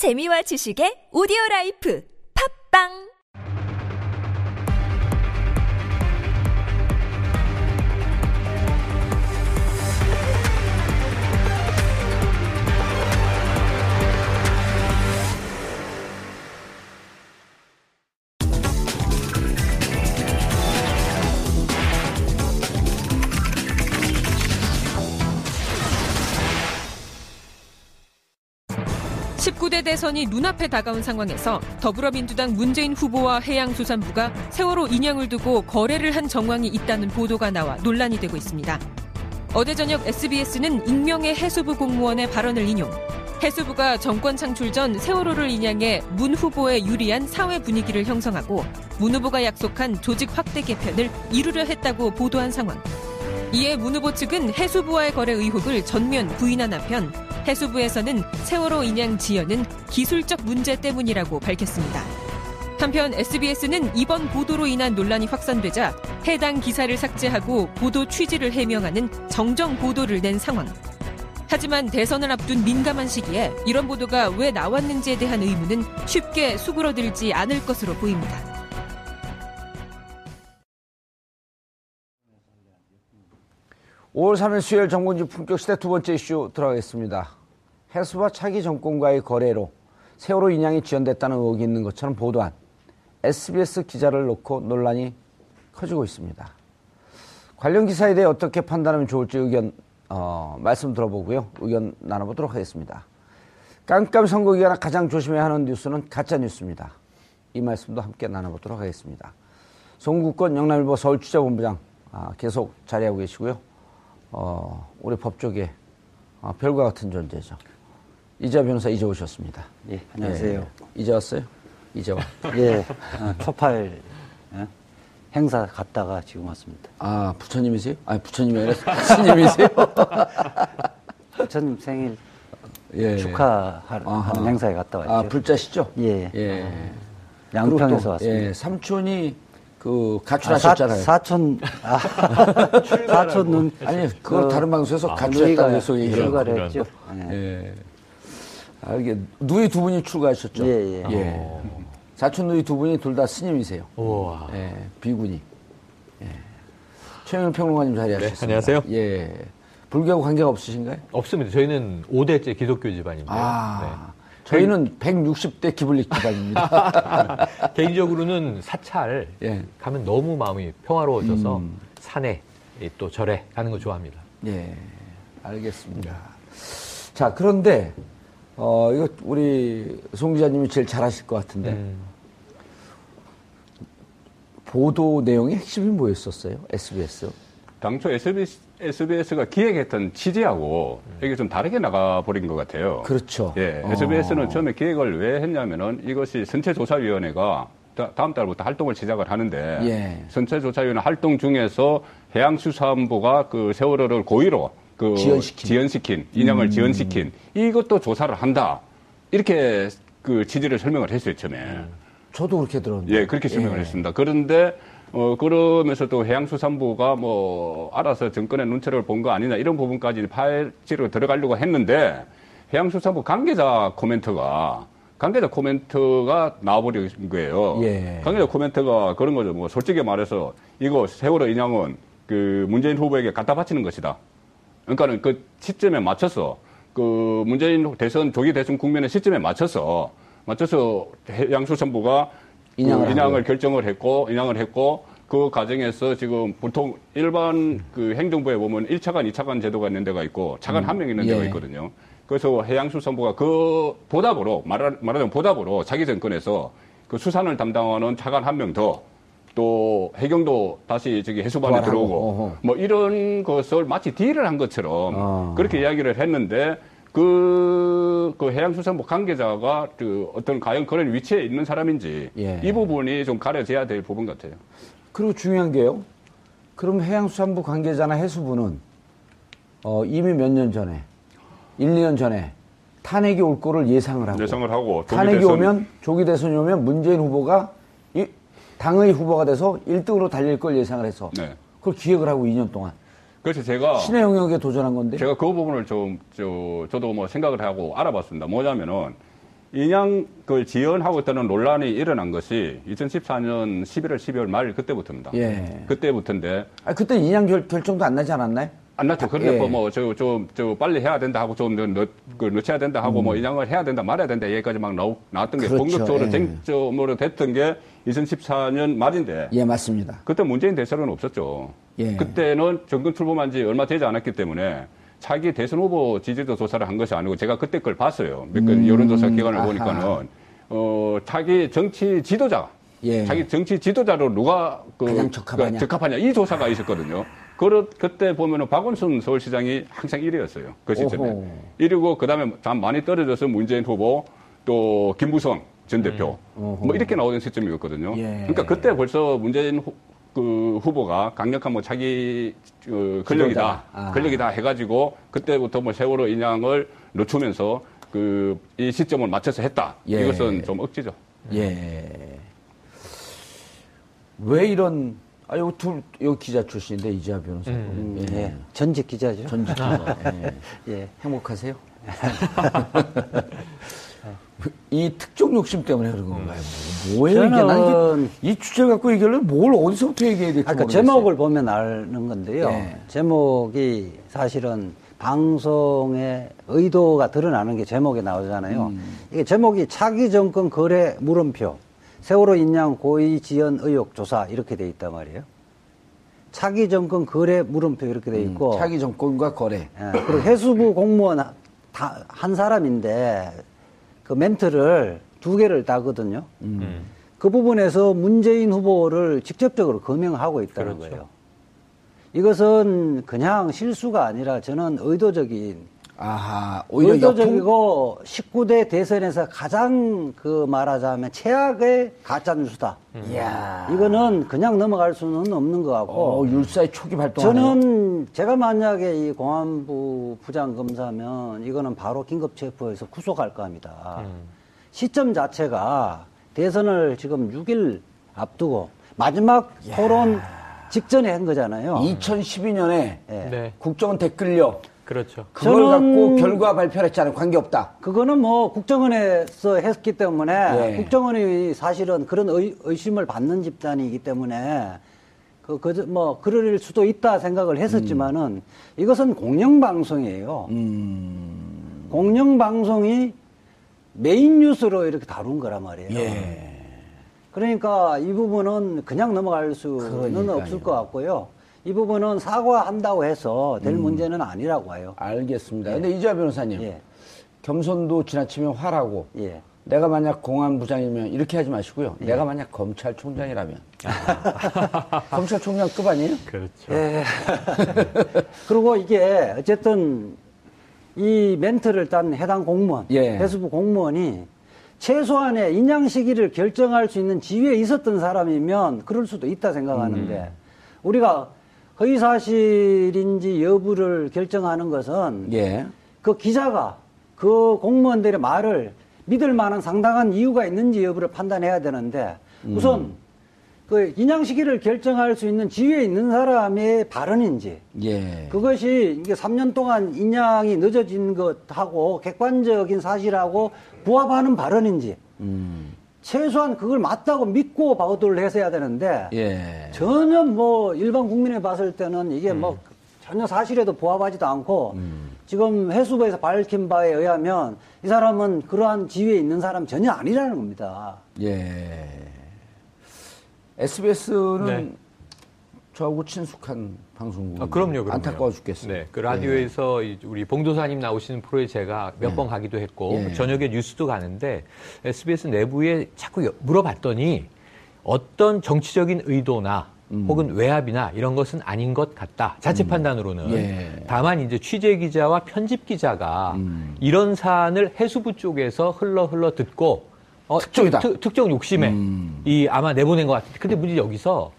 재미와 지식의 오디오 라이프. 팝빵 대) 대선이 눈앞에 다가온 상황에서 더불어민주당 문재인 후보와 해양수산부가 세월호 인양을 두고 거래를 한 정황이 있다는 보도가 나와 논란이 되고 있습니다. 어제 저녁 SBS는 익명의 해수부 공무원의 발언을 인용. 해수부가 정권 창출 전 세월호를 인양해 문 후보에 유리한 사회 분위기를 형성하고 문 후보가 약속한 조직 확대 개편을 이루려 했다고 보도한 상황. 이에 문 후보 측은 해수부와의 거래 의혹을 전면 부인한 한편 해수부에서는 세월호 인양 지연은 기술적 문제 때문이라고 밝혔습니다. 한편 SBS는 이번 보도로 인한 논란이 확산되자 해당 기사를 삭제하고 보도 취지를 해명하는 정정 보도를 낸 상황. 하지만 대선을 앞둔 민감한 시기에 이런 보도가 왜 나왔는지에 대한 의문은 쉽게 수그러들지 않을 것으로 보입니다. (5월 3일) 수요일 정본지 품격 시대 두 번째 이슈 들어가겠습니다. 해수와 차기 정권과의 거래로 세월호 인양이 지연됐다는 의혹이 있는 것처럼 보도한 SBS 기자를 놓고 논란이 커지고 있습니다. 관련 기사에 대해 어떻게 판단하면 좋을지 의견 어, 말씀 들어보고요. 의견 나눠보도록 하겠습니다. 깜깜 선거 기간에 가장 조심해야 하는 뉴스는 가짜 뉴스입니다. 이 말씀도 함께 나눠보도록 하겠습니다. 송국권 영남일보 서울취재본부장 아, 계속 자리하고 계시고요. 어, 우리 법조계 어, 별과 같은 존재죠. 이자 변호사 이제 오셨습니다. 예, 안녕하세요. 예, 이제 왔어요? 이제 와. 예, 어, 초팔 예? 행사 갔다가 지금 왔습니다. 아, 부처님이세요? 아니, 부처님이 아니라 스님이세요? 부처님 생일 예. 축하하는 아하. 행사에 갔다 왔죠. 아, 불자시죠? 예. 예. 양평에서 그리고 또, 왔습니다. 예, 삼촌이 그 아, 가출하셨잖아요. 사, 촌 아, 사촌은 아니, 그걸 그- 다른 방송에서 아, 가출했다고 해서 얘기를 했죠. 예. 예. 아, 이게 누이 두 분이 출가하셨죠? 예, 예. 사촌 누이 두 분이 둘 다 스님이세요. 우와. 예, 비군이. 예. 최영일 평론가님 자리하셨습니다. 네, 안녕하세요. 예. 불교하고 관계가 없으신가요? 없습니다. 저희는 5대째 기독교 집안인데요. 아. 저희는 160대 기블리 기반입니다. 네. 개인적으로는 사찰 예. 가면 너무 마음이 평화로워져서 음. 산에 이또 절에 가는 거 좋아합니다. 예, 알겠습니다. 자, 그런데, 어, 이거 우리 송 기자님이 제일 잘하실 것 같은데, 음. 보도 내용의 핵심이 뭐였었어요? SBS. 당초 SBS, SBS가 기획했던 취지하고 이게 좀 다르게 나가버린 것 같아요. 그렇죠. 예, 어. SBS는 처음에 기획을 왜 했냐면은 이것이 선체조사위원회가 다- 다음 달부터 활동을 시작을 하는데 예. 선체조사위원회 활동 중에서 해양수산부가 그 세월호를 고의로 그 지연시킨. 음. 인양을 지연시킨 이것도 조사를 한다 이렇게 그 취지를 설명을 했어요 처음에. 저도 그렇게 들었는데. 예, 그렇게 설명을 예. 했습니다. 그런데 어 그러면서 또 해양수산부가 뭐 알아서 정권의 눈치를 본 거 아니냐 이런 부분까지 파헤치로 들어가려고 했는데 해양수산부 관계자 코멘트가 관계자 코멘트가 나와버린 거예요. 예. 관계자 코멘트가 그런 거죠. 뭐 솔직히 말해서 이거 세월호 인양은 그 문재인 후보에게 갖다 바치는 것이다. 그러니까는 그 시점에 맞춰서 그 문재인 대선 조기 대선 국면의 시점에 맞춰서 맞춰서 해양수산부가 인양을 그 인양을. 결정을 했고 인양을 했고 그 과정에서 지금 보통 일반 그 행정부에 보면 1차관, 2차관 제도가 있는 데가 있고 차관 한명 있는 데가 예. 있거든요. 그래서 해양수산부가 그 보답으로 말하, 말하자면 보답으로 자기 정권에서 그 수산을 담당하는 차관 한 명 더 또 해경도 다시 저기 해수반에 들어오고 어허. 뭐 이런 것을 마치 딜을 한 것처럼 아. 그렇게 이야기를 했는데 그, 그 해양수산부 관계자가 그 어떤 과연 그런 위치에 있는 사람인지 예. 이 부분이 좀 가려져야 될 부분 같아요. 그리고 중요한 게요. 그럼 해양수산부 관계자나 해수부는 어, 이미 몇 년 전에, 1, 2년 전에 탄핵이 올 거를 예상을 하고 예상을 하고 조기 탄핵이 대선- 오면 조기 대선이 오면 문재인 후보가 이, 당의 후보가 돼서 1등으로 달릴 걸 예상을 해서 네. 그걸 기획을 하고 2년 동안 그래서 제가 신의 영역에 도전한 건데 제가 그 부분을 좀, 저, 저도 뭐 생각을 하고 알아봤습니다. 뭐냐면은 인양 그 지연하고 있다는 논란이 일어난 것이 2014년 11월 12월 말 그때부터입니다. 예. 그때부터인데 아, 그때 인양 결, 결정도 안 나지 않았나요? 안 났죠. 그런데 예. 뭐저 저저 빨리 해야 된다 하고 좀 늦, 그 늦춰야 된다 하고 뭐 인양을 해야 된다 말아야 된다 얘기까지 막 나오, 나왔던 게 음. 그렇죠. 본격적으로 예. 쟁점으로 됐던 게 2014년 말인데 예, 맞습니다. 그때 문재인 대선은 없었죠. 예. 그때는 정권 출범한 지 얼마 되지 않았기 때문에 차기 대선 후보 지지도 조사를 한 것이 아니고 제가 그때 걸 봤어요. 몇 건 여론조사 기관을 음. 아하. 보니까는 어 차기 정치 지도자, 예. 자기 정치 지도자로 누가 그 가장 적합하냐. 그 적합하냐 이 조사가 있었거든요. 그 그때 보면은 박원순 서울시장이 항상 1위였어요. 그 시점에 오호. 1위고 그다음에 참 많이 떨어져서 문재인 후보 또 김부성 전 대표 뭐 이렇게 나오던 시점이었거든요. 음. 예. 그러니까 그때 벌써 문재인 후, 그 후보가 강력한 뭐 자기 어, 권력이다. 아. 권력이다 해가지고 그때부터 뭐 세월호 인양을 늦추면서 그 이 시점을 맞춰서 했다. 예. 이것은 좀 억지죠. 예. 왜 이런, 아, 요 둘, 요 기자 출신인데, 이지아 변호사. 음, 예. 예. 전직 기자죠. 전직 기자. 예. 예. 행복하세요? 이 특정 욕심 때문에 그런 건가요? 뭐, 뭐예요, 이게? 난 저는- 이게 이 주제 갖고 얘기하려면 뭘 어디서부터 얘기해야 될지 모르겠어요. 제목을 보면 아는 건데요. 예. 제목이 사실은 방송의 의도가 드러나는 게 제목에 나오잖아요. 음. 이게 제목이 차기 정권 거래 물음표, 세월호 인양 고의 지연 의혹 조사 이렇게 돼 있단 말이에요. 차기 정권 거래 물음표 이렇게 돼 있고 음, 차기 정권과 거래. 예, 그리고 해수부 공무원 다한 사람인데 그 멘트를 두 개를 따거든요. 음. 그 부분에서 문재인 후보를 직접적으로 거명하고 있다는 그렇죠. 거예요. 이것은 그냥 실수가 아니라 저는 의도적인 아하, 오히려 역풍. 의도적이고 19대 대선에서 가장 그 말하자면 최악의 가짜 뉴스다. 이야. 이거는 그냥 넘어갈 수는 없는 것 같고 어, 율사의 초기 발동하네요. 저는 제가 만약에 이 공안부 부장 검사면 이거는 바로 긴급 체포해서 구속할 겁니다. 시점 자체가 대선을 지금 6일 앞두고 마지막 토론 직전에 한 거잖아요. 2012년에 예. 네. 국정원 댓글요. 그렇죠. 그걸 저는- 갖고 결과 발표를 했잖아요. 관계없다. 그거는 뭐 국정원에서 했기 때문에 예. 국정원이 사실은 그런 의, 의심을 받는 집단이기 때문에 그, 그, 뭐, 그럴 수도 있다 생각을 했었지만은 이것은 공영방송이에요. 음. 공영방송이 메인 뉴스로 이렇게 다룬 거란 말이에요. 예. 그러니까 이 부분은 그냥 넘어갈 수는 그러니까요. 없을 것 같고요. 이 부분은 사과한다고 해서 될 문제는 아니라고 봐요. 알겠습니다. 근데 이지아 변호사님. 예. 겸손도 지나치면 화라고. 예. 내가 만약 공안부장이면 이렇게 하지 마시고요. 내가 만약 검찰총장이라면. 검찰총장급 아니에요? 그렇죠. 예. 그리고 이게 어쨌든 이 멘트를 딴 해당 공무원, 예. 해수부 공무원이 최소한의 인양 시기를 결정할 수 있는 지위에 있었던 사람이면 그럴 수도 있다 생각하는데 음. 우리가 허위사실인지 여부를 결정하는 것은 예. 그 기자가 그 공무원들의 말을 믿을 만한 상당한 이유가 있는지 여부를 판단해야 되는데 우선 그 인양 시기를 결정할 수 있는 지위에 있는 사람의 발언인지 예. 그것이 이게 3년 동안 인양이 늦어진 것하고 객관적인 사실하고 부합하는 발언인지 음. 최소한 그걸 맞다고 믿고 보도를 했어야 되는데 예. 전혀 뭐 일반 국민에 봤을 때는 이게 뭐 전혀 사실에도 부합하지도 않고 지금 해수부에서 밝힌 바에 의하면 이 사람은 그러한 지위에 있는 사람 전혀 아니라는 겁니다. 예. SBS는 네. 저하고 친숙한 방송국. 아, 그럼요, 그럼요. 안타까워 죽겠어요. 네, 그 라디오에서 이 우리 봉도사님 나오시는 프로에 제가 몇번 가기도 했고 예. 저녁에 뉴스도 가는데 SBS 내부에 자꾸 여- 물어봤더니 어떤 정치적인 의도나 음. 혹은 외압이나 이런 것은 아닌 것 같다. 자체 판단으로는. 예. 다만 이제 취재 기자와 편집 기자가 음. 이런 사안을 해수부 쪽에서 흘러 흘러 듣고 어, 특종이다. 특, 특정 욕심에 음. 이 아마 내보낸 것 같은데 근데 문제 여기서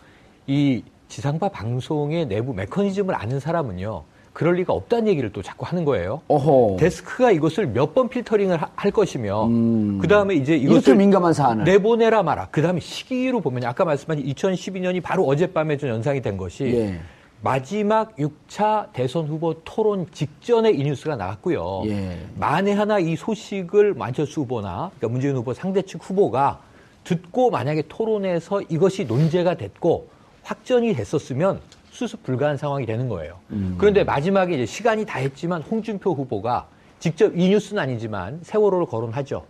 이 지상파 방송의 내부 메커니즘을 아는 사람은요 그럴 리가 없다는 얘기를 또 자꾸 하는 거예요. 어허. 데스크가 이것을 몇 번 필터링을 하- 할 것이며 음. 그 다음에 이제 이것을 민감한 사안을. 내보내라 마라. 그 다음에 시기로 보면 아까 말씀하신 2012년이 바로 어젯밤에 좀 연상이 된 것이 예. 마지막 6차 대선 후보 토론 직전에 이 뉴스가 나왔고요. 예. 만에 하나 이 소식을 만철수 후보나 그러니까 문재인 후보 상대 측 후보가 듣고 만약에 토론에서 이것이 논제가 됐고 확전이 됐었으면 수습 불가한 상황이 되는 거예요. 그런데 마지막에 이제 시간이 다 했지만 홍준표 후보가 직접 이 뉴스는 아니지만 세월호를 거론하죠.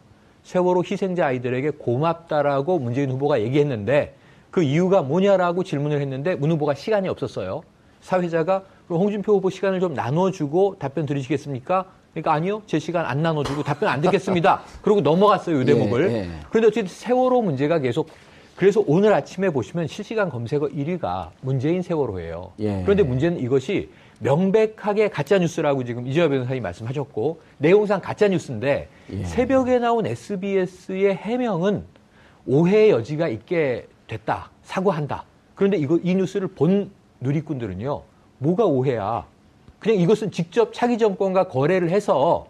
세월호 희생자 아이들에게 고맙다라고 문재인 후보가 얘기했는데 그 이유가 뭐냐라고 질문을 했는데 문 후보가 시간이 없었어요. 사회자가 그럼 홍준표 후보 시간을 좀 나눠주고 답변 들으시겠습니까? 그러니까 아니요, 제 시간 안 나눠주고 답변 안 듣겠습니다. 그러고 넘어갔어요, 이 대목을. 예, 예. 그런데 어쨌든 세월호 문제가 계속 그래서 오늘 아침에 보시면 실시간 검색어 1위가 문재인 세월호예요. 예. 그런데 문제는 이것이 명백하게 가짜 뉴스라고 지금 이재화 변호사님 말씀하셨고 내용상 가짜 뉴스인데 예. 새벽에 나온 SBS의 해명은 오해의 여지가 있게 됐다. 사과한다. 그런데 이거 이 뉴스를 본 누리꾼들은요. 뭐가 오해야? 그냥 이것은 직접 차기 정권과 거래를 해서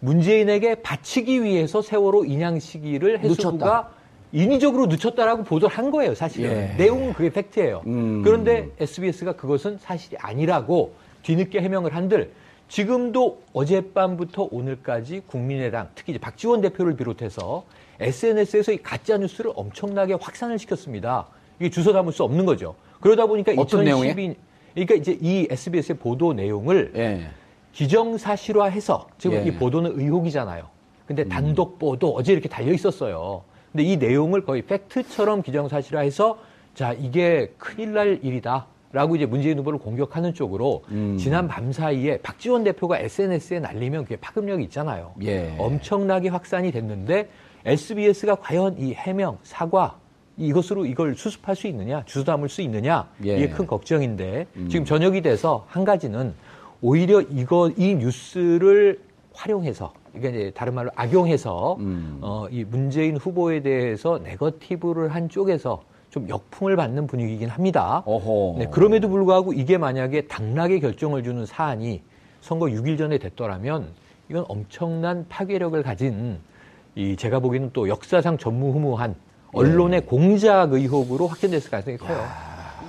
문재인에게 바치기 위해서 세월호 인양 시기를 해수부가. 인위적으로 늦췄다라고 보도를 한 거예요, 사실은. 예. 내용은 그게 팩트예요. 음. 그런데 SBS가 그것은 사실이 아니라고 뒤늦게 해명을 한들 지금도 어젯밤부터 오늘까지 국민의당, 특히 이제 박지원 대표를 비롯해서 SNS에서 이 가짜 뉴스를 엄청나게 확산을 시켰습니다. 이게 주워 담을 수 없는 거죠. 그러다 보니까 어떤 2012, 내용에? 그러니까 이제 이 SBS의 보도 내용을 예. 기정사실화해서 지금 예. 이 보도는 의혹이잖아요. 근데 단독 보도 어제 이렇게 달려 있었어요. 근데 이 내용을 거의 팩트처럼 기정사실화해서 자 이게 큰일 날 일이다. 라고 이제 문재인 후보를 공격하는 쪽으로 음. 지난 밤 사이에 박지원 대표가 SNS에 날리면 그게 파급력이 있잖아요. 예. 엄청나게 확산이 됐는데 SBS가 과연 이 해명, 사과 이것으로 이걸 수습할 수 있느냐, 주워 담을 수 있느냐 예. 음. 이게 큰 걱정인데 지금 저녁이 돼서 한 가지는 오히려 이거 이 뉴스를 활용해서 이게 이제 다른 말로 악용해서 음. 어, 이 문재인 후보에 대해서 네거티브를 한 쪽에서 좀 역풍을 받는 분위기이긴 합니다. 어허. 네, 그럼에도 불구하고 이게 만약에 당락의 결정을 주는 사안이 선거 6일 전에 됐더라면 이건 엄청난 파괴력을 가진 이 제가 보기에는 또 역사상 전무후무한 언론의 공작 의혹으로 확전됐을 가능성이 커요.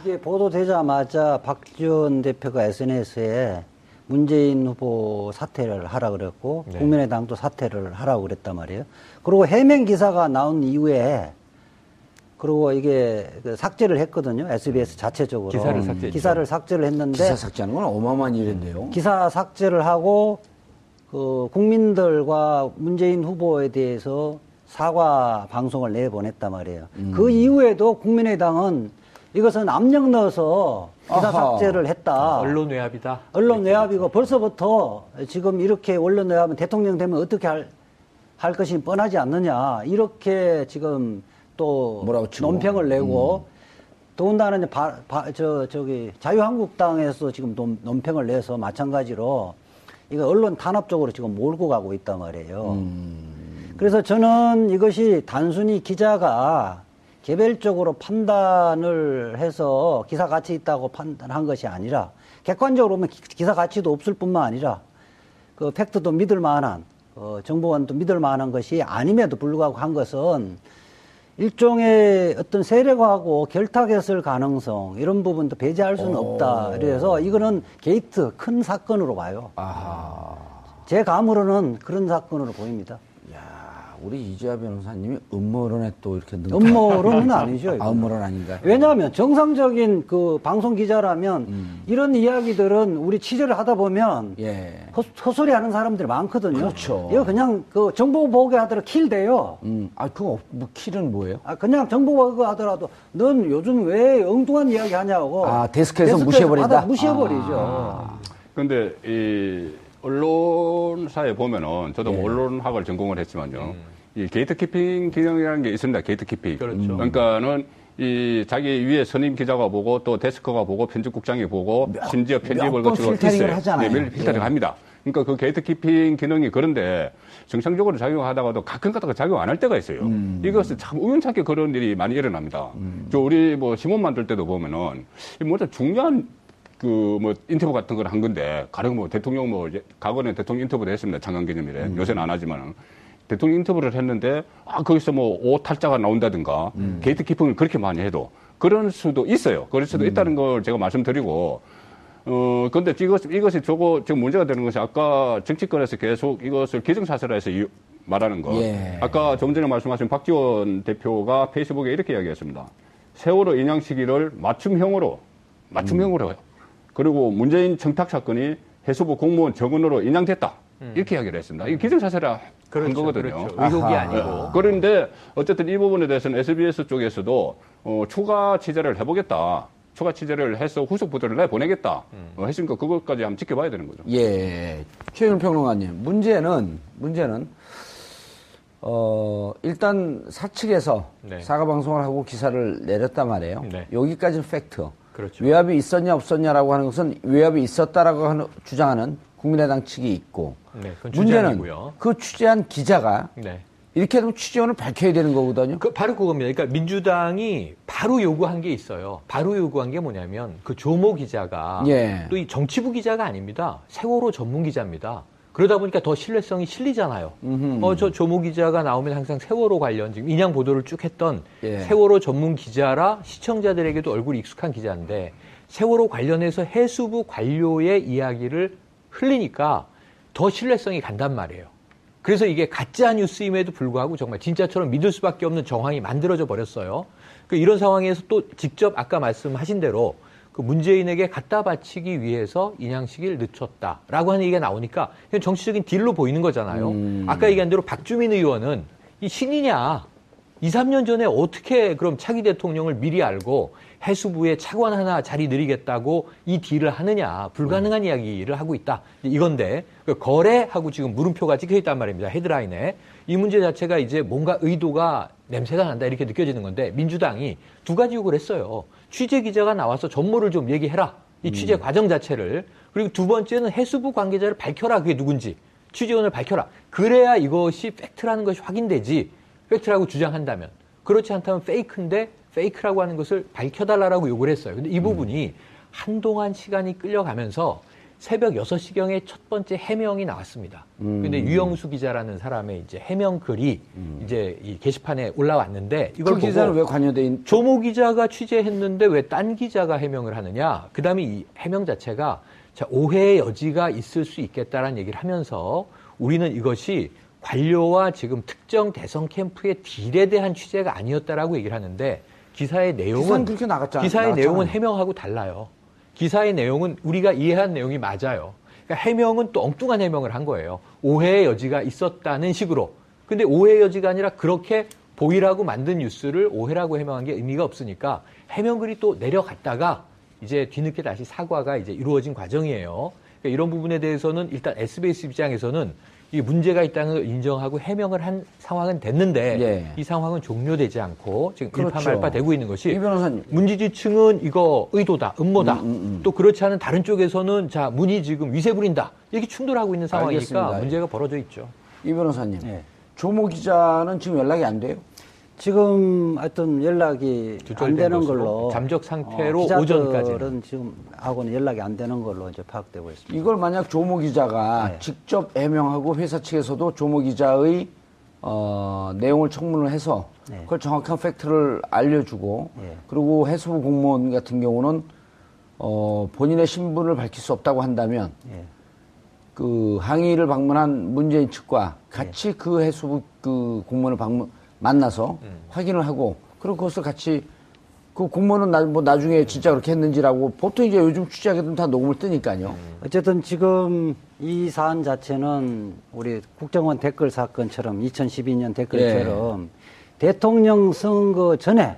이게 보도되자마자 박지원 대표가 SNS에 문재인 후보 사퇴를 하라 그랬고 네. 국민의당도 사퇴를 하라고 그랬단 말이에요. 그리고 해명 기사가 나온 이후에 그리고 이게 그 삭제를 했거든요. SBS 자체적으로 기사를 삭제했죠. 기사를 삭제를 했는데 기사 삭제하는 건 어마어마한 일인데요. 기사 삭제를 하고 그 국민들과 문재인 후보에 대해서 사과 방송을 내보냈단 말이에요. 음. 그 이후에도 국민의당은 이것은 압력 넣어서 기사 아하. 삭제를 했다. 언론 외압이다. 언론 외압이고 벌써부터 지금 이렇게 언론 외압은 대통령 되면 어떻게 할, 할 것이 뻔하지 않느냐. 이렇게 지금 또 뭐라고 치고. 논평을 내고 더군다나 이제 바, 바- 저, 저기 자유한국당에서 지금 논, 논평을 내서 마찬가지로 이거 언론 탄압 쪽으로 지금 몰고 가고 있단 말이에요. 그래서 저는 이것이 단순히 기자가 개별적으로 판단을 해서 기사 가치 있다고 판단한 것이 아니라 객관적으로 보면 기- 기사 가치도 없을 뿐만 아니라 그 팩트도 믿을 만한 어, 정보원도 믿을 만한 것이 아님에도 불구하고 한 것은 일종의 어떤 세력하고 결탁했을 가능성 이런 부분도 배제할 수는 없다. 그래서 이거는 게이트 큰 사건으로 봐요. 아하. 제 감으로는 그런 사건으로 보입니다. 야, 우리 이재하 변호사님이 음모론에 또 이렇게 능 음모론은 아니죠. 아, 이거는. 음모론 아닌가요? 왜냐하면 정상적인 그 방송 기자라면 음. 이런 이야기들은 우리 취재를 하다 보면 예. 헛, 헛소리 하는 사람들이 많거든요. 그렇죠. 이거 그냥 그 정보 보게 하더라도 킬 돼요. 음, 아, 그거, 없- 뭐, 킬은 뭐예요? 아, 그냥 정보 보게 하더라도 넌 요즘 왜 엉뚱한 이야기 하냐고. 아, 데스크에서 무시해버린다? 하다 무시해버리죠. 근데 이 언론사에 보면은 저도 뭐 예. 언론학을 전공을 했지만요. 이 gatekeeping 기능이라는 게 있습니다. gatekeeping. 그렇죠. 그러니까는 이 자기 위에 선임 기자가 보고 또 데스크가 보고 편집국장이 보고 심지어 편집을 거치고 필터링을. 하잖아요. 네, 필터링 예. 합니다. 그러니까 그 gatekeeping 기능이 그런데 정상적으로 작용하다가도 가끔 가다가 작용 안 할 때가 있어요. 음. 이것은 참 우연찮게 그런 일이 많이 일어납니다. 저 우리 뭐 신문 만들 때도 보면은 이 뭐죠 중요한 그 뭐 인터뷰 같은 걸 한 건데 가령 뭐 대통령 뭐 과거에 대통령 인터뷰를 했습니다. 창간기념일에 음. 요새는 안 하지만은 대통령 인터뷰를 했는데 아 거기서 뭐 오탈자가 나온다든가 음. gatekeeping을 그렇게 많이 해도 그럴 수도 있어요. 그럴 수도 음. 있다는 걸 제가 말씀드리고 어, 근데 이것, 이것이 저거, 지금 문제가 되는 것이 아까 정치권에서 계속 이것을 기정사실화해서 이- 말하는 것. 예. 아까 좀 전에 말씀하신 박지원 대표가 페이스북에 이렇게 이야기했습니다. 세월호 인양 시기를 맞춤형으로, 맞춤형으로 해요. 그리고 문재인 청탁 사건이 해수부 공무원 정원으로 인양됐다. 이렇게 이야기를 했습니다. 이게 기정사실화 한 그렇죠. 거거든요. 그렇죠. 의혹이 아하. 아니고. 그런데 어쨌든 이 부분에 대해서는 SBS 쪽에서도 어, 추가 취재를 해보겠다. 추가 취재를 해서 후속 보도를 내보내겠다. 어, 했으니까 그것까지 한번 지켜봐야 되는 거죠. 예. 최윤 평론가님, 문제는, 문제는, 어, 일단 사측에서 네. 사과 방송을 하고 기사를 내렸단 말이에요. 네. 여기까지는 팩트. 그렇죠. 외압이 있었냐 없었냐라고 하는 것은 외압이 있었다라고 하는, 주장하는 국민의당 측이 있고 네, 그건 문제는 주장이고요. 그 취재한 기자가 네. 이렇게 되면 취재원을 밝혀야 되는 거거든요. 그 바로 그겁니다. 그러니까 민주당이 바로 요구한 게 있어요. 바로 요구한 게 뭐냐면 그 조모 기자가 예. 또이 정치부 기자가 아닙니다. 세월호 전문 기자입니다. 그러다 보니까 더 신뢰성이 실리잖아요. 어, 저 조모 기자가 나오면 항상 세월호 관련 지금 인양 보도를 쭉 했던 예. 세월호 전문 기자라 시청자들에게도 얼굴이 익숙한 기자인데 세월호 관련해서 해수부 관료의 이야기를 흘리니까 더 신뢰성이 간단 말이에요. 그래서 이게 가짜 뉴스임에도 불구하고 정말 진짜처럼 믿을 수밖에 없는 정황이 만들어져 버렸어요. 그 이런 상황에서 또 직접 아까 말씀하신 대로 그 문재인에게 갖다 바치기 위해서 인양식을 늦췄다라고 하는 얘기가 나오니까 그냥 정치적인 딜로 보이는 거잖아요. 아까 얘기한 대로 박주민 의원은 이 신이냐 2, 3년 전에 어떻게 그럼 차기 대통령을 미리 알고 해수부에 차관 하나 자리 늘리겠다고 이 딜을 하느냐. 불가능한 이야기를 하고 있다. 이건데 그 거래하고 지금 물음표가 찍혀 있단 말입니다. 헤드라인에. 이 문제 자체가 이제 뭔가 의도가 냄새가 난다. 이렇게 느껴지는 건데 민주당이 두 가지 요구를 했어요 취재 기자가 나와서 전모를 좀 얘기해라. 이 취재 과정 자체를. 그리고 두 번째는 해수부 관계자를 밝혀라. 그게 누군지. 취재원을 밝혀라. 그래야 이것이 팩트라는 것이 확인되지. 팩트라고 주장한다면. 그렇지 않다면 fake인데 fake라고 하는 것을 밝혀달라고 요구를 했어요. 근데 이 부분이 한동안 시간이 끌려가면서 새벽 6시경에 첫 번째 해명이 나왔습니다. 근데 유영수 기자라는 사람의 이제 해명 글이 이제 이 게시판에 올라왔는데 이걸 그 기사는 왜 관여돼 있 조모 기자가 취재했는데 왜 딴 기자가 해명을 하느냐? 그 다음에 이 해명 자체가 자, 오해의 여지가 있을 수 있겠다라는 얘기를 하면서 우리는 이것이 관료와 지금 특정 대선 캠프의 딜에 대한 취재가 아니었다라고 얘기를 하는데 기사의 내용은. 기사의 나갔잖아요. 내용은 해명하고 달라요. 기사의 내용은 우리가 이해한 내용이 맞아요. 그러니까 해명은 또 엉뚱한 해명을 한 거예요. 오해의 여지가 있었다는 식으로. 근데 오해의 여지가 아니라 그렇게 보이라고 만든 뉴스를 오해라고 해명한 게 의미가 없으니까 해명글이 또 내려갔다가 이제 뒤늦게 다시 사과가 이제 이루어진 과정이에요. 그러니까 이런 부분에 대해서는 일단 SBS 입장에서는 이 문제가 있다는 걸 인정하고 해명을 한 상황은 됐는데 예. 이 상황은 종료되지 않고 지금 그렇죠. 일파말파 되고 있는 것이 이 변호사님. 문지지층은 이거 의도다, 음모다. 음, 음, 음. 또 그렇지 않은 다른 쪽에서는 자 문이 지금 위세 부린다. 이렇게 충돌하고 있는 상황이니까 알겠습니다. 문제가 벌어져 있죠. 이 변호사님. 예. 조모 기자는 지금 연락이 안 돼요? 지금 하여튼 연락이 안 되는 것으로 걸로 잠적 상태로 어, 기자들은 오전까지는. 지금 하고는 연락이 안 되는 걸로 이제 파악되고 있습니다. 이걸 만약 조모 기자가 네. 직접 해명하고 회사 측에서도 조모 기자의 어, 내용을 청문을 해서 네. 그걸 정확한 팩트를 알려주고 예. 그리고 해수부 공무원 같은 경우는 어, 본인의 신분을 밝힐 수 없다고 한다면 예. 그 항의를 방문한 문재인 측과 같이 그 해수부 그 공무원을 방문 만나서 확인을 하고 그리고 그것을 같이 그 공무원은 나, 뭐 나중에 진짜 그렇게 했는지라고 보통 이제 요즘 취재하게 되면 다 녹음을 뜨니까요. 어쨌든 지금 이 사안 자체는 우리 국정원 댓글 사건처럼 2012년 댓글처럼 대통령 선거 전에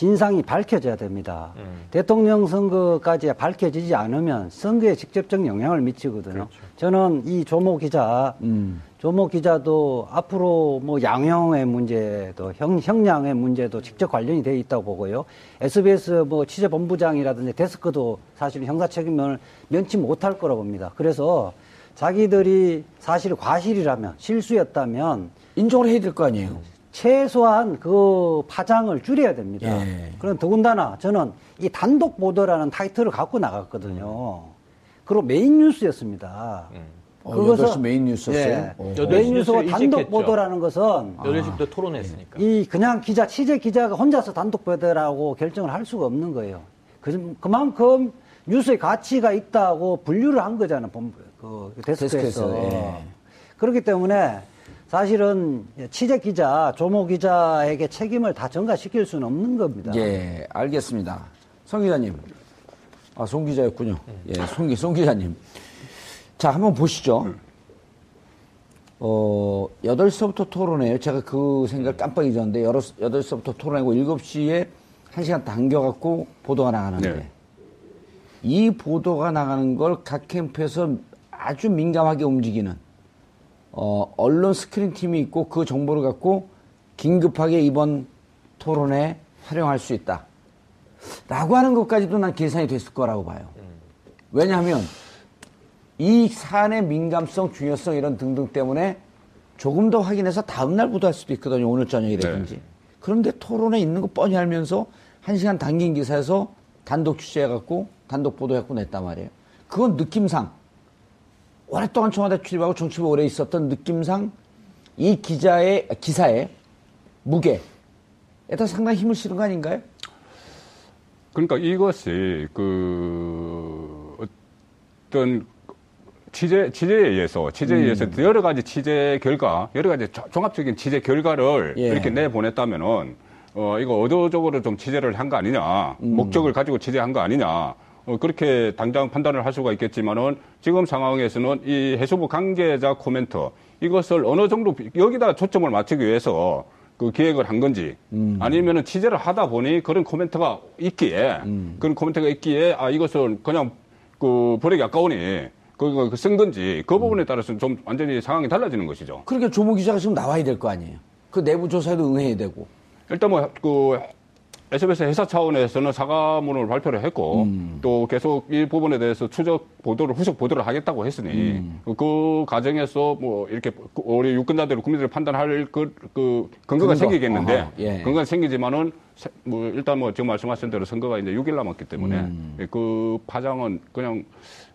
진상이 밝혀져야 됩니다. 대통령 선거까지 밝혀지지 않으면 선거에 직접적 영향을 미치거든요. 저는 이 조모 기자, 음. 조모 기자도 앞으로 뭐 양형의 문제도 형, 형량의 문제도 직접 관련이 돼 있다고 보고요. SBS 뭐 취재본부장이라든지 데스크도 사실 형사 책임을 면치 못할 거라고 봅니다. 그래서 자기들이 사실 과실이라면 실수였다면 인정을 해야 될 거 아니에요. 최소한 그 파장을 줄여야 됩니다. 예. 그럼 더군다나 저는 이 단독 보도라는 타이틀을 갖고 나갔거든요. 그리고 메인 뉴스였습니다. 어, 8시 메인 뉴스였어요? 예. 오. 메인 뉴스가 일찍 단독 했죠. 보도라는 것은 8시부터 토론했으니까. 이 그냥 기자 취재 기자가 혼자서 단독 보도라고 결정을 할 수가 없는 거예요. 그, 그만큼 뉴스의 가치가 있다고 분류를 한 거잖아, 본부, 그, 데스크에서. 데스크에서, 예. 그렇기 때문에 사실은 취재 기자, 조모 기자에게 책임을 다 전가시킬 수는 없는 겁니다. 예, 알겠습니다. 성 기자님. 아, 송 기자였군요. 예, 송, 기- 송 기자님. 자, 한번 보시죠. 어, 8시부터 토론해요. 제가 그 생각 깜빡 잊었는데, 8시부터 토론하고 7시에 1시간 당겨갖고 보도가 나가는데, 네. 이 보도가 나가는 걸 각 캠프에서 아주 민감하게 움직이는, 어, 언론 스크린 팀이 있고 그 정보를 갖고 긴급하게 이번 토론에 활용할 수 있다. 라고 하는 것까지도 난 계산이 됐을 거라고 봐요. 왜냐하면 이 사안의 민감성, 중요성 이런 등등 때문에 조금 더 확인해서 다음날 보도할 수도 있거든요. 오늘 저녁이라든지. 네. 그런데 토론에 있는 거 뻔히 알면서 한 시간 당긴 기사에서 단독 취재해갖고 단독 보도해갖고 냈단 말이에요. 그건 느낌상 오랫동안 청와대 출입하고 정치부에 오래 있었던 느낌상 이 기자의 기사의 무게에다 상당히 힘을 실은 거 아닌가요? 그러니까 이것이 그 어떤 취재 취재에 의해서 취재에 의해서 음. 여러 가지 취재 결과 여러 가지 조- 종합적인 취재 결과를 예. 이렇게 내 보냈다면은 어 이거 의도적으로 좀 취재를 한 거 아니냐 음. 목적을 가지고 취재한 거 아니냐 어 그렇게 당장 판단을 할 수가 있겠지만은 지금 상황에서는 이 해수부 관계자 코멘트 이것을 어느 정도 비- 여기다 초점을 맞추기 위해서 그 기획을 한 건지 음. 아니면은 취재를 하다 보니 그런 코멘트가 있기에 음. 그런 코멘트가 있기에 아 이것을 그냥 그 버리기 아까우니 그거 쓴 건지 그 부분에 따라서 좀 완전히 상황이 달라지는 것이죠. 그러니까 조모 기자가 지금 나와야 될 거 아니에요. 그 내부 조사에도 응해야 되고. 일단 뭐 그 SBS 회사 차원에서는 사과문을 발표를 했고 음. 또 계속 이 부분에 대해서 추적 보도를 후속 보도를 하겠다고 했으니 음. 그 과정에서 뭐 이렇게 그 우리 유권자들 국민들이 판단할 그, 그 근거가 근거. 생기겠는데 예. 근거가 생기지만은 세- 뭐 일단 뭐 지금 말씀하신 대로 선거가 이제 6일 남았기 때문에 음. 그 파장은 그냥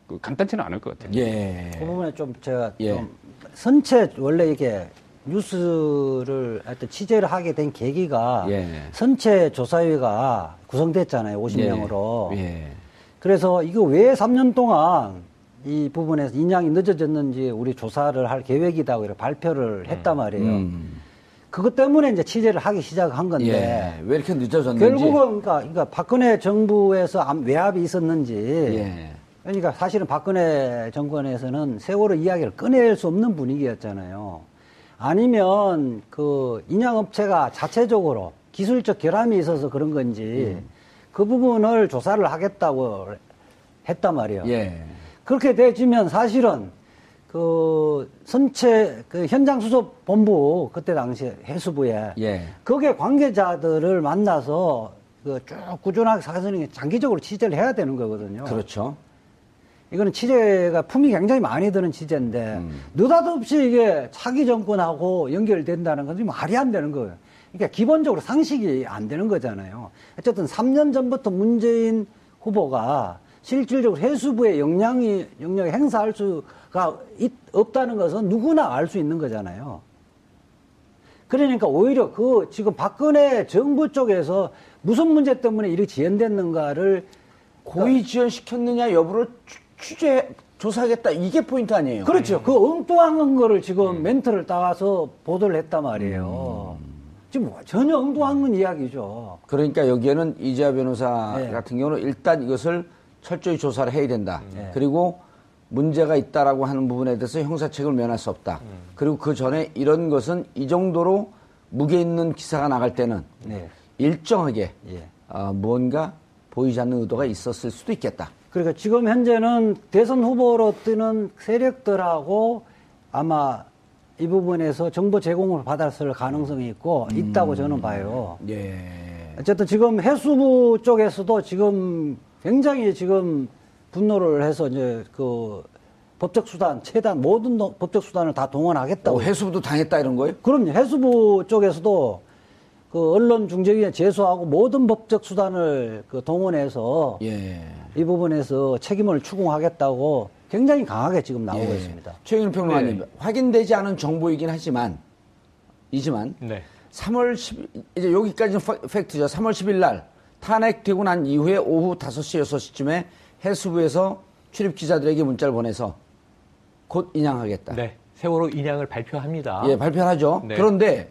그 간단치는 않을 것 같아요. 예. 그 부분에 좀 제가 예. 좀 선체 원래 이게 뉴스를 하여튼 취재를 하게 된 계기가 예. 선체 조사위가 구성됐잖아요. 50명으로. 예. 그래서 이거 왜 3년 동안 이 부분에서 인양이 늦어졌는지 우리 조사를 할 계획이다고 이렇게 발표를 했단 말이에요. 음. 그것 때문에 이제 취재를 하기 시작한 건데 예. 왜 이렇게 늦어졌는지. 결국은 그러니까, 그러니까 박근혜 정부에서 암- 외압이 있었는지 예. 그러니까 사실은 박근혜 정권에서는 세월호 이야기를 꺼낼 수 없는 분위기였잖아요. 아니면 그 인양업체가 자체적으로 기술적 결함이 있어서 그런 건지 음. 그 부분을 조사를 하겠다고 했단 말이에요. 예. 그렇게 돼지면 사실은 그 선체 그 현장 수습 본부 그때 당시 해수부에 예. 거기에 관계자들을 만나서 그 쭉 꾸준하게 사실은 장기적으로 취재를 해야 되는 거거든요. 그렇죠. 이거는 취재가 품이 굉장히 많이 드는 취재인데 음. 느닷없이 이게 차기 정권하고 연결된다는 건 말이 안 되는 거예요. 그러니까 기본적으로 상식이 안 되는 거잖아요. 어쨌든 3년 전부터 문재인 후보가 실질적으로 해수부의 역량이 영역을 행사할 수가 있- 없다는 것은 누구나 알 수 있는 거잖아요. 그러니까 오히려 그 지금 박근혜 정부 쪽에서 무슨 문제 때문에 이렇게 지연됐는가를 고의 지연 시켰느냐 여부를 추- 취재 조사하겠다 이게 포인트 아니에요. 그렇죠. 그 엉뚱한 거를 지금 멘트를 따와서 보도를 했단 말이에요. 지금 뭐 전혀 엉뚱한 건 이야기죠. 그러니까 여기에는 이재하 변호사 네. 같은 경우는 일단 이것을 철저히 조사를 해야 된다. 네. 그리고 문제가 있다라고 하는 부분에 대해서 형사책을 면할 수 없다. 음. 그리고 그 전에 이런 것은 이 정도로 무게 있는 기사가 나갈 때는 네. 일정하게 예. 어, 뭔가 보이지 않는 의도가 있었을 수도 있겠다. 그러니까 지금 현재는 대선 후보로 뜨는 세력들하고 아마 이 부분에서 정보 제공을 받았을 가능성이 있고 있다고 저는 봐요. 예. 어쨌든 지금 해수부 쪽에서도 지금 굉장히 지금 분노를 해서 이제 그 법적 수단, 최대한 모든 노- 법적 수단을 다 동원하겠다고. 어, 해수부도 당했다 이런 거예요? 그럼요. 해수부 쪽에서도 그 언론 중재위에 제소하고 모든 법적 수단을 그 동원해서 예. 이 부분에서 책임을 추궁하겠다고 굉장히 강하게 지금 나오고 예. 있습니다. 최영일 평론가님, 네. 확인되지 않은 정보이긴 하지만, 이지만, 네. 3월 10일, 이제 여기까지는 팩- 팩트죠. 3월 10일 날 탄핵되고 난 이후에 오후 5시, 6시쯤에 해수부에서 출입 기자들에게 문자를 보내서 곧 인양하겠다. 네. 세월호 인양을 발표합니다. 예, 발표하죠. 네. 그런데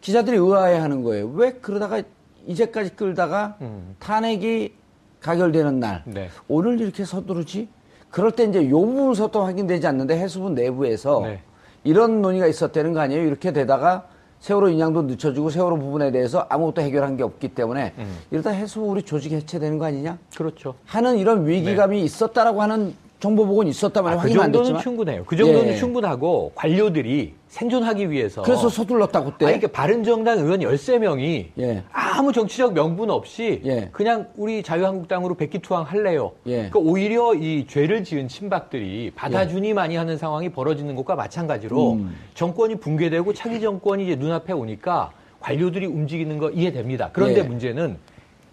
기자들이 의아해하는 거예요. 왜 그러다가 이제까지 끌다가 음. 탄핵이 가결되는 날 네. 오늘 이렇게 서두르지? 그럴 때 이제 요 부분서도 확인되지 않는데 해수부 내부에서 네. 이런 논의가 있었다는 거 아니에요? 이렇게 되다가 세월호 인양도 늦춰지고 세월호 부분에 대해서 아무것도 해결한 게 없기 때문에 음. 이러다 해수부 우리 조직 해체되는 거 아니냐? 그렇죠. 하는 이런 위기감이 있었다라고 하는 정보 보고는 있었다만 아, 그 확인 안 정도는 충분해요. 그 정도는 예. 충분하고 관료들이 생존하기 위해서 그래서 서둘렀다 그때. 아니, 그러니까 바른정당 의원 13명이 예. 아무 정치적 명분 없이 예. 그냥 우리 자유한국당으로 백기투항 할래요. 예. 그러니까 오히려 이 죄를 지은 친박들이 받아주니 많이 하는 상황이 벌어지는 것과 마찬가지로 음. 정권이 붕괴되고 차기 정권이 이제 눈앞에 오니까 관료들이 움직이는 거 이해됩니다. 그런데 예. 문제는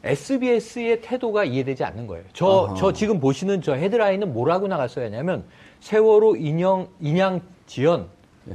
SBS의 태도가 이해되지 않는 거예요. 저, 아하. 저 지금 보시는 저 헤드라인은 뭐라고 나갔어야 하냐면 세월호 인형, 인양 지연,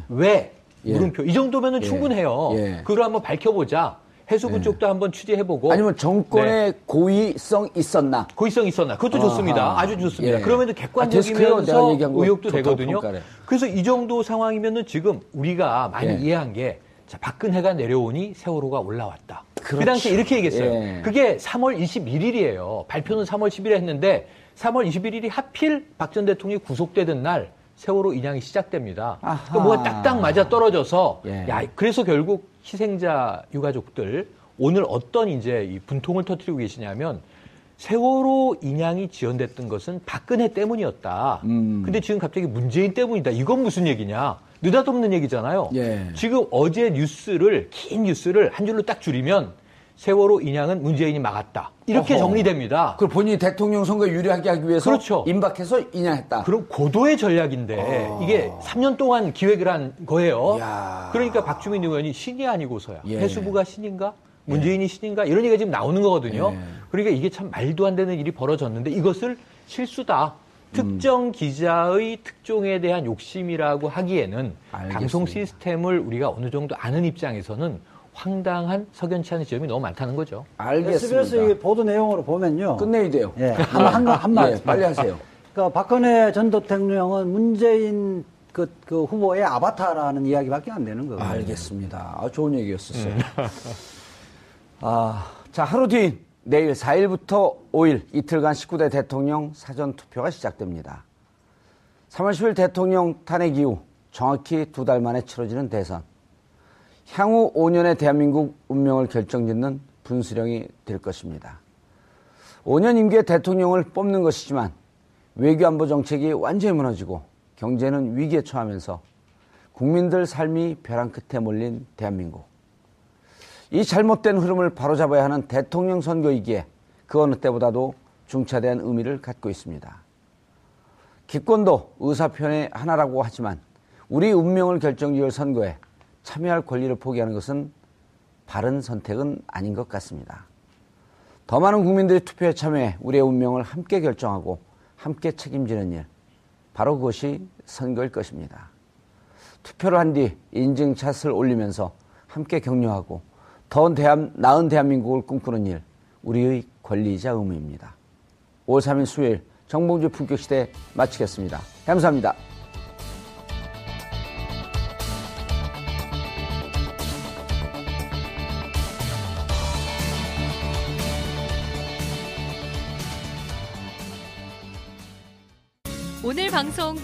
왜? 예. 물음표. 이 정도면은 예. 충분해요. 예. 그걸 한번 밝혀보자. 해수부 쪽도 한번 취재해보고. 아니면 정권의 네. 고의성 있었나? 고의성 있었나? 그것도 아하. 좋습니다. 아주 좋습니다. 예. 그러면 아? 객관적이면서 거 의혹도 되거든요. 평가를. 그래서 이 정도 상황이면은 지금 우리가 많이 예. 이해한 게 자, 박근혜가 내려오니 세월호가 올라왔다. 그 그렇죠. 당시에 이렇게 얘기했어요. 예. 그게 3월 21일이에요. 발표는 3월 10일에 했는데 3월 21일이 하필 박 전 대통령이 구속되던 날 세월호 인양이 시작됩니다. 그러니까 뭐가 딱딱 맞아 떨어져서 예. 야, 그래서 결국 희생자 유가족들 오늘 어떤 이제 이 분통을 터뜨리고 계시냐면 세월호 인양이 지연됐던 것은 박근혜 때문이었다. 음. 근데 지금 갑자기 문재인 때문이다. 이건 무슨 얘기냐? 느닷없는 얘기잖아요. 예. 지금 어제 뉴스를 긴 뉴스를 한 줄로 딱 줄이면 세월호 인양은 문재인이 막았다. 이렇게 어허. 정리됩니다. 그걸 본인이 대통령 선거 유리하게 하기 위해서 그렇죠. 임박해서 인양했다. 그럼 고도의 전략인데 어. 이게 3년 동안 기획을 한 거예요. 이야. 그러니까 박주민 의원이 신이 아니고서야 예. 해수부가 신인가? 문재인이 신인가? 이런 얘기가 지금 나오는 거거든요. 예. 그러니까 이게 참 말도 안 되는 일이 벌어졌는데 이것을 실수다. 음. 특정 기자의 특종에 대한 욕심이라고 하기에는 알겠습니다. 방송 시스템을 우리가 어느 정도 아는 입장에서는 황당한 석연치 않은 지점이 너무 많다는 거죠. 알겠습니다. SBS 이 보도 내용으로 보면요. 끝내야 돼요. 예, 한, 한, 한, 한 말. 예, 빨리 하세요. 그러니까 박근혜 전 대통령은 문재인 그, 그 후보의 아바타라는 이야기밖에 안 되는 거예요. 알겠습니다. 아, 좋은 얘기였었어요. 아, 자, 하루 뒤인 내일 4일부터 5일 이틀간 19대 대통령 사전 투표가 시작됩니다. 3월 10일 대통령 탄핵 이후 정확히 두 달 만에 치러지는 대선. 향후 5년의 대한민국 운명을 결정짓는 분수령이 될 것입니다. 5년 임기의 대통령을 뽑는 것이지만 외교안보 정책이 완전히 무너지고 경제는 위기에 처하면서 국민들 삶이 벼랑 끝에 몰린 대한민국. 이 잘못된 흐름을 바로잡아야 하는 대통령 선거이기에 그 어느 때보다도 중차대한 의미를 갖고 있습니다. 기권도 의사표현의 하나라고 하지만 우리 운명을 결정지을 선거에 참여할 권리를 포기하는 것은 바른 선택은 아닌 것 같습니다. 더 많은 국민들이 투표에 참여해 우리의 운명을 함께 결정하고 함께 책임지는 일, 바로 그것이 선거일 것입니다. 투표를 한 뒤 인증샷을 올리면서 함께 격려하고 더 대한, 나은 대한민국을 꿈꾸는 일, 우리의 권리이자 의무입니다. 5월 3일 수요일 정봉주 품격시대 마치겠습니다. 감사합니다.